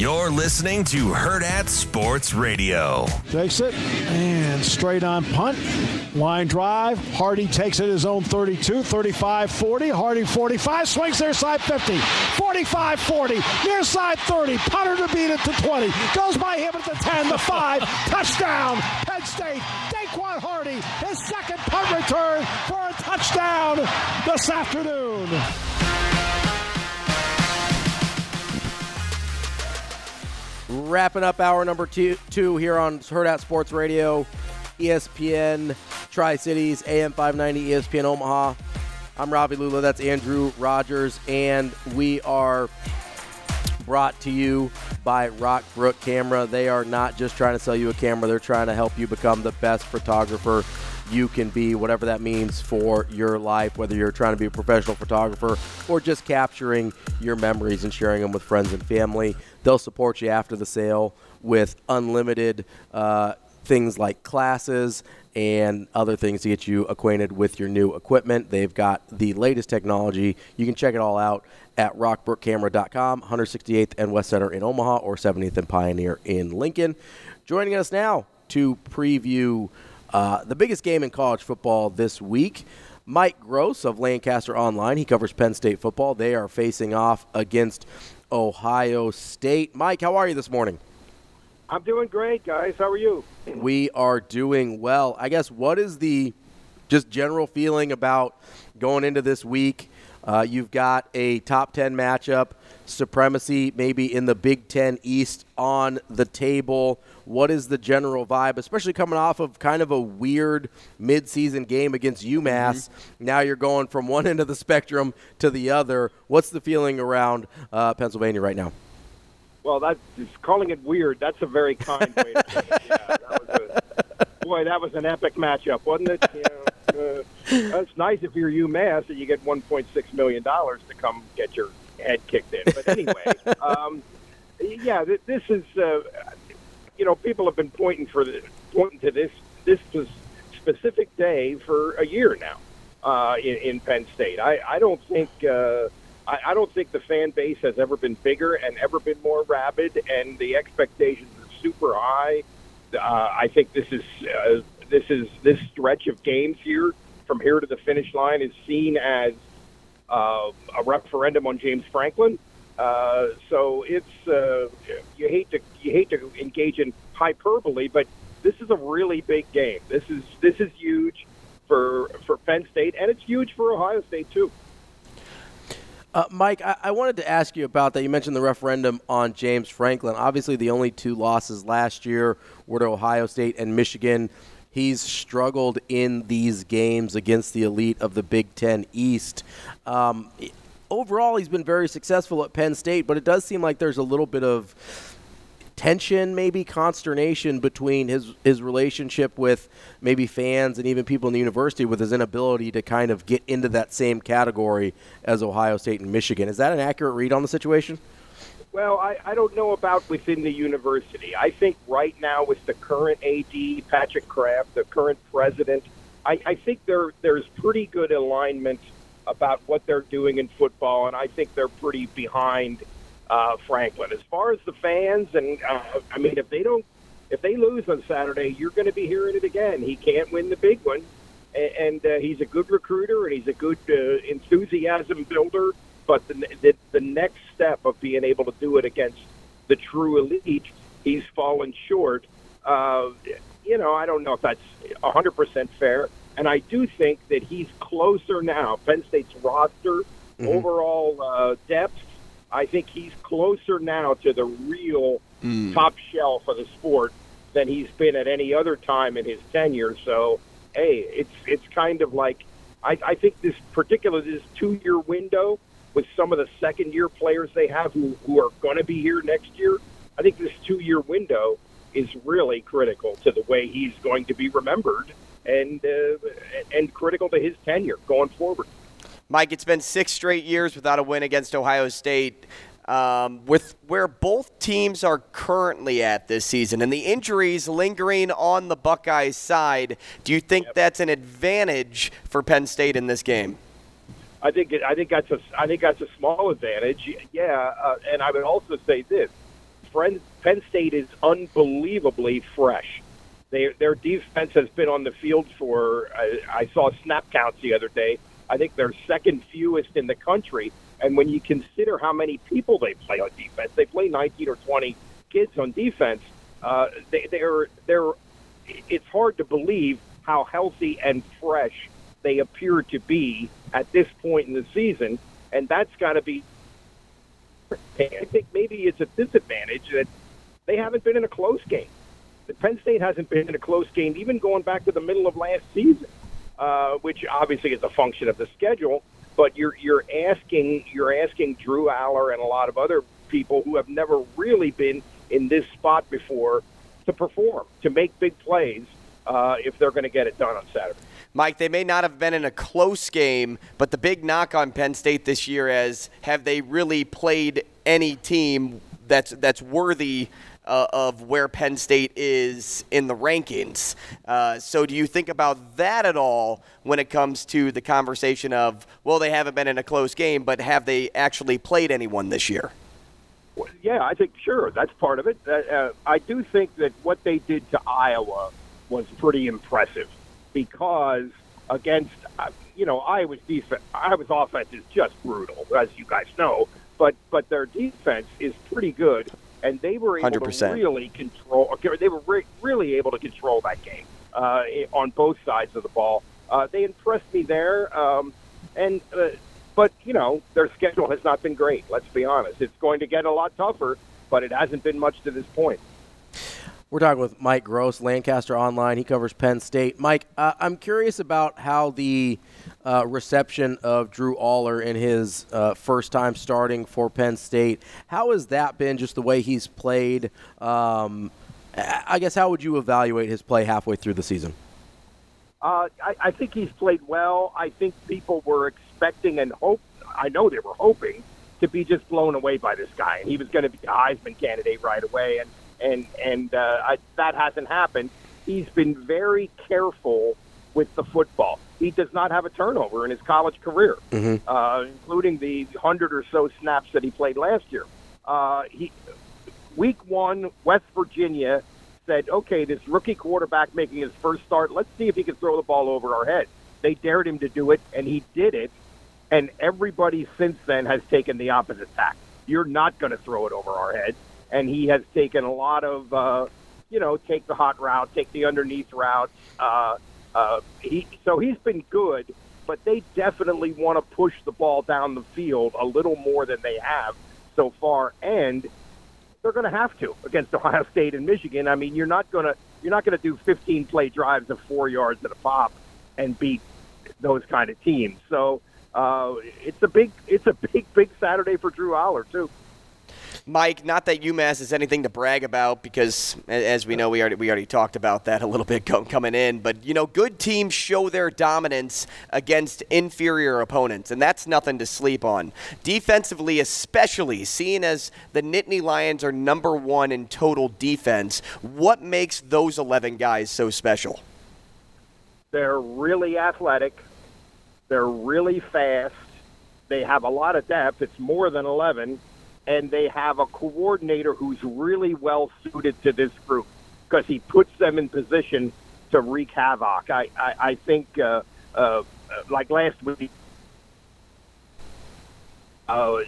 You're listening to Hurrdat Sports Radio. Takes it and straight on punt. Line drive. Hardy takes it his own 32, 35 40. Hardy 45. Swings near side 50. 45 40. Near side 30. Punter to beat it to 20. Goes by him at the 10, the 5. Touchdown. Penn State. Daequan Hardy. His second punt return for a touchdown this afternoon. Wrapping up hour number two, two here on Hurrdat Sports Radio, ESPN Tri Cities, AM 590, ESPN Omaha. I'm Ravi Lulla. That's Andrew Rogers, and we are brought to you by Rockbrook Camera. They are not just trying to sell you a camera; they're trying to help you become the best photographer you can be, whatever that means for your life, whether you're trying to be a professional photographer or just capturing your memories and sharing them with friends and family. They'll support you after the sale with unlimited uh, things like classes and other things to get you acquainted with your new equipment. They've got the latest technology. You can check it all out at rockbrookcamera.com, 168th and West Center in Omaha or 70th and Pioneer in Lincoln. Joining us now to preview uh, the biggest game in college football this week. Mike Gross of Lancaster Online. He covers Penn State football. They are facing off against Ohio State. Mike, how are you this morning? I'm doing great, guys. How are you? We are doing well. I guess what is the just general feeling about going into this week? Uh, you've got a top 10 matchup, supremacy maybe in the Big Ten East on the table. What is the general vibe, especially coming off of kind of a weird midseason game against UMass? Mm-hmm. Now you're going from one end of the spectrum to the other. What's the feeling around uh, Pennsylvania right now? Well, that's calling it weird. That's a very kind way to say it. Yeah, that was a, boy, that was an epic matchup, wasn't it? You know, uh, that's nice if you're UMass and you get 1.6 million dollars to come get your head kicked in. But anyway, um, yeah, this is. Uh, you know, people have been pointing for the, pointing to this this specific day for a year now uh, in, in Penn State. I, I don't think uh, I, I don't think the fan base has ever been bigger and ever been more rabid, and the expectations are super high. Uh, I think this is uh, this is this stretch of games here from here to the finish line is seen as uh, a referendum on James Franklin. Uh, so it's uh, you hate to you hate to engage in hyperbole, but this is a really big game. This is this is huge for for Penn State, and it's huge for Ohio State too. Uh, Mike, I-, I wanted to ask you about that. You mentioned the referendum on James Franklin. Obviously, the only two losses last year were to Ohio State and Michigan. He's struggled in these games against the elite of the Big Ten East. Um, overall, he's been very successful at Penn State, but it does seem like there's a little bit of tension, maybe consternation between his his relationship with maybe fans and even people in the university with his inability to kind of get into that same category as Ohio State and Michigan. Is that an accurate read on the situation? Well, I, I don't know about within the university. I think right now with the current AD, Patrick Kraft, the current president, I, I think there there's pretty good alignment – about what they're doing in football, and I think they're pretty behind uh, Franklin. As far as the fans, and uh, I mean, if they don't, if they lose on Saturday, you're going to be hearing it again. He can't win the big one, and, and uh, he's a good recruiter and he's a good uh, enthusiasm builder. But the, the the next step of being able to do it against the true elite, he's fallen short. Uh, you know, I don't know if that's 100% fair. And I do think that he's closer now. Penn State's roster, mm-hmm. overall uh, depth, I think he's closer now to the real mm. top shelf of the sport than he's been at any other time in his tenure. So, hey, it's it's kind of like I, I think this particular this two year window with some of the second year players they have who, who are going to be here next year. I think this two year window is really critical to the way he's going to be remembered and uh, and critical to his tenure going forward. Mike, it's been six straight years without a win against Ohio State. Um, with where both teams are currently at this season and the injuries lingering on the Buckeyes side, do you think yep. that's an advantage for Penn State in this game? I think it, I think that's a I think that's a small advantage. Yeah, uh, and I would also say this: Penn State is unbelievably fresh. They, their defense has been on the field for I, I saw snap counts the other day. I think they're second fewest in the country. And when you consider how many people they play on defense, they play 19 or 20 kids on defense. Uh, they, they're they're. It's hard to believe how healthy and fresh they appear to be at this point in the season, and that's got to be. I think maybe it's a disadvantage that they haven't been in a close game. The Penn State hasn't been in a close game, even going back to the middle of last season, uh, which obviously is a function of the schedule. But you're you're asking you're asking Drew Allar and a lot of other people who have never really been in this spot before to perform, to make big plays uh, if they're going to get it done on Saturday. Mike, they may not have been in a close game, but the big knock on Penn State this year is have they really played any team that's that's worthy uh, of where Penn State is in the rankings. Uh, so, do you think about that at all when it comes to the conversation of, well, they haven't been in a close game, but have they actually played anyone this year? Yeah, I think sure that's part of it. Uh, uh I do think that what they did to Iowa was pretty impressive because against uh, you know Iowa's defense, Iowa's offense is just brutal, as you guys know. But but their defense is pretty good, and they were able 100%. to really control. They were re- really able to control that game uh, on both sides of the ball. Uh, they impressed me there, um, and uh, but you know their schedule has not been great. Let's be honest; it's going to get a lot tougher, but it hasn't been much to this point. We're talking with Mike Gross, Lancaster Online. He covers Penn State. Mike, uh, I'm curious about how the uh, reception of Drew Allar in his uh, first time starting for Penn State. How has that been? Just the way he's played. Um, I guess how would you evaluate his play halfway through the season? Uh, I, I think he's played well. I think people were expecting and hope. I know they were hoping to be just blown away by this guy, and he was going to be a Heisman candidate right away. And and and uh, I, that hasn't happened. He's been very careful with the football. He does not have a turnover in his college career, mm-hmm. uh, including the hundred or so snaps that he played last year. Uh, he week one, West Virginia said, "Okay, this rookie quarterback making his first start. Let's see if he can throw the ball over our head." They dared him to do it, and he did it. And everybody since then has taken the opposite tack. You're not going to throw it over our head and he has taken a lot of, uh, you know, take the hot route, take the underneath route. Uh, uh, he, so he's been good, but they definitely want to push the ball down the field a little more than they have so far, and they're going to have to against Ohio State and Michigan. I mean, you're not going to you're not going to do 15 play drives of four yards at a pop and beat those kind of teams. So uh, it's a big it's a big big Saturday for Drew Allar too. Mike, not that UMass is anything to brag about because, as we know, we already we already talked about that a little bit coming in. But you know, good teams show their dominance against inferior opponents, and that's nothing to sleep on. Defensively, especially, seeing as the Nittany Lions are number one in total defense, what makes those 11 guys so special? They're really athletic. They're really fast. They have a lot of depth. It's more than 11 and they have a coordinator who's really well suited to this group because he puts them in position to wreak havoc. I, I, I think, uh, uh, like last week, uh,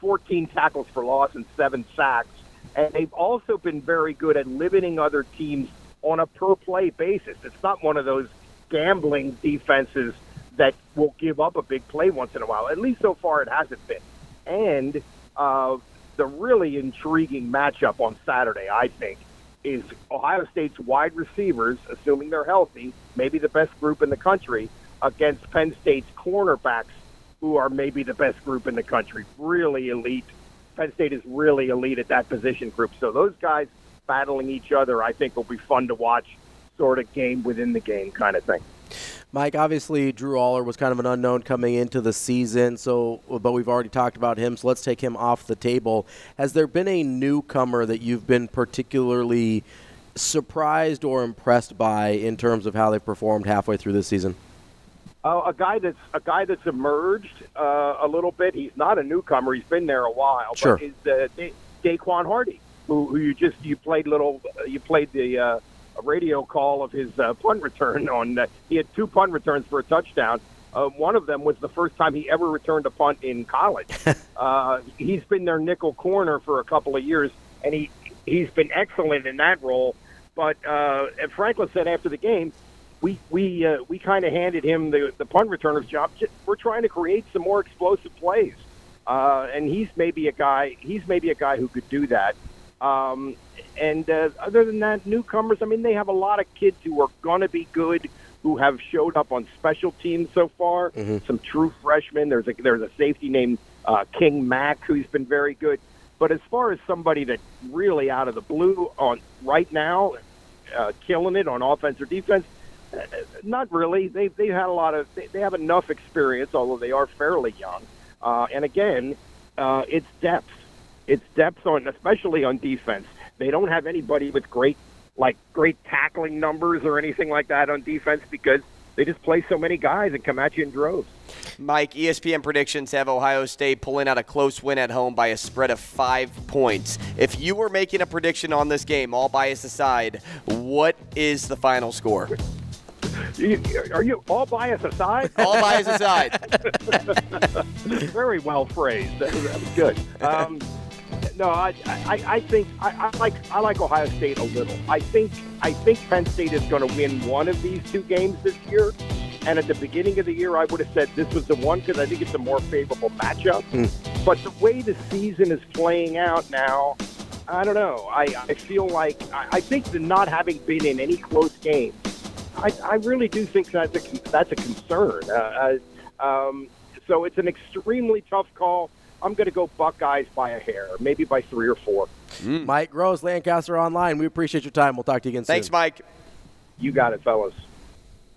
14 tackles for loss and seven sacks. And they've also been very good at limiting other teams on a per play basis. It's not one of those gambling defenses that will give up a big play once in a while. At least so far, it hasn't been. And uh, the really intriguing matchup on Saturday, I think, is Ohio State's wide receivers, assuming they're healthy, maybe the best group in the country, against Penn State's cornerbacks, who are maybe the best group in the country, really elite. Penn State is really elite at that position group. So those guys battling each other, I think will be fun to watch. Sort of game within the game kind of thing. Mike, obviously Drew Allar was kind of an unknown coming into the season, so but we've already talked about him, so let's take him off the table. Has there been a newcomer that you've been particularly surprised or impressed by in terms of how they've performed halfway through this season? Uh, a guy that's a guy that's emerged uh, a little bit. He's not a newcomer. He's been there a while. Sure. But is uh, da- Daequan Hardy, who, who you just you played little you played the uh, radio call of his uh, punt return on. Uh, he had two punt returns for a touchdown. Uh, one of them was the first time he ever returned a punt in college. uh, he's been their nickel corner for a couple of years, and he he's been excellent in that role. But uh, and Franklin said after the game, we we uh, we kind of handed him the the punt returner's job. We're trying to create some more explosive plays, uh, and he's maybe a guy. He's maybe a guy who could do that. Um, and uh, other than that, newcomers. I mean, they have a lot of kids who are going to be good, who have showed up on special teams so far. Some true freshmen. There's a there's a safety named uh, King Mack who's been very good. But as far as somebody that really out of the blue on right now, uh, killing it on offense or defense, uh, not really. They they had a lot of they, they have enough experience, although they are fairly young. Uh, and again, uh, it's depth. It's depth on especially on defense. They don't have anybody with great like great tackling numbers or anything like that on defense because they just play so many guys and come at you in droves. Mike, ESPN predictions have Ohio State pulling out a close win at home by a spread of five points. If you were making a prediction on this game, all bias aside, what is the final score? Are you all bias aside? All bias aside. Very well phrased. That was, that was good. Um, no, I, I, I think I, I like I like Ohio State a little. I think I think Penn State is going to win one of these two games this year. And at the beginning of the year, I would have said this was the one because I think it's a more favorable matchup. But the way the season is playing out now, I don't know. I, I feel like I, I think the not having been in any close games, I, I really do think that's a that's a concern. Uh, uh, um, so it's an extremely tough call. I'm going to go Buckeyes by a hair, maybe by three or four. Mm. Mike Gross, Lancaster Online. We appreciate your time. We'll talk to you again soon. Thanks, Mike. You got it, fellas.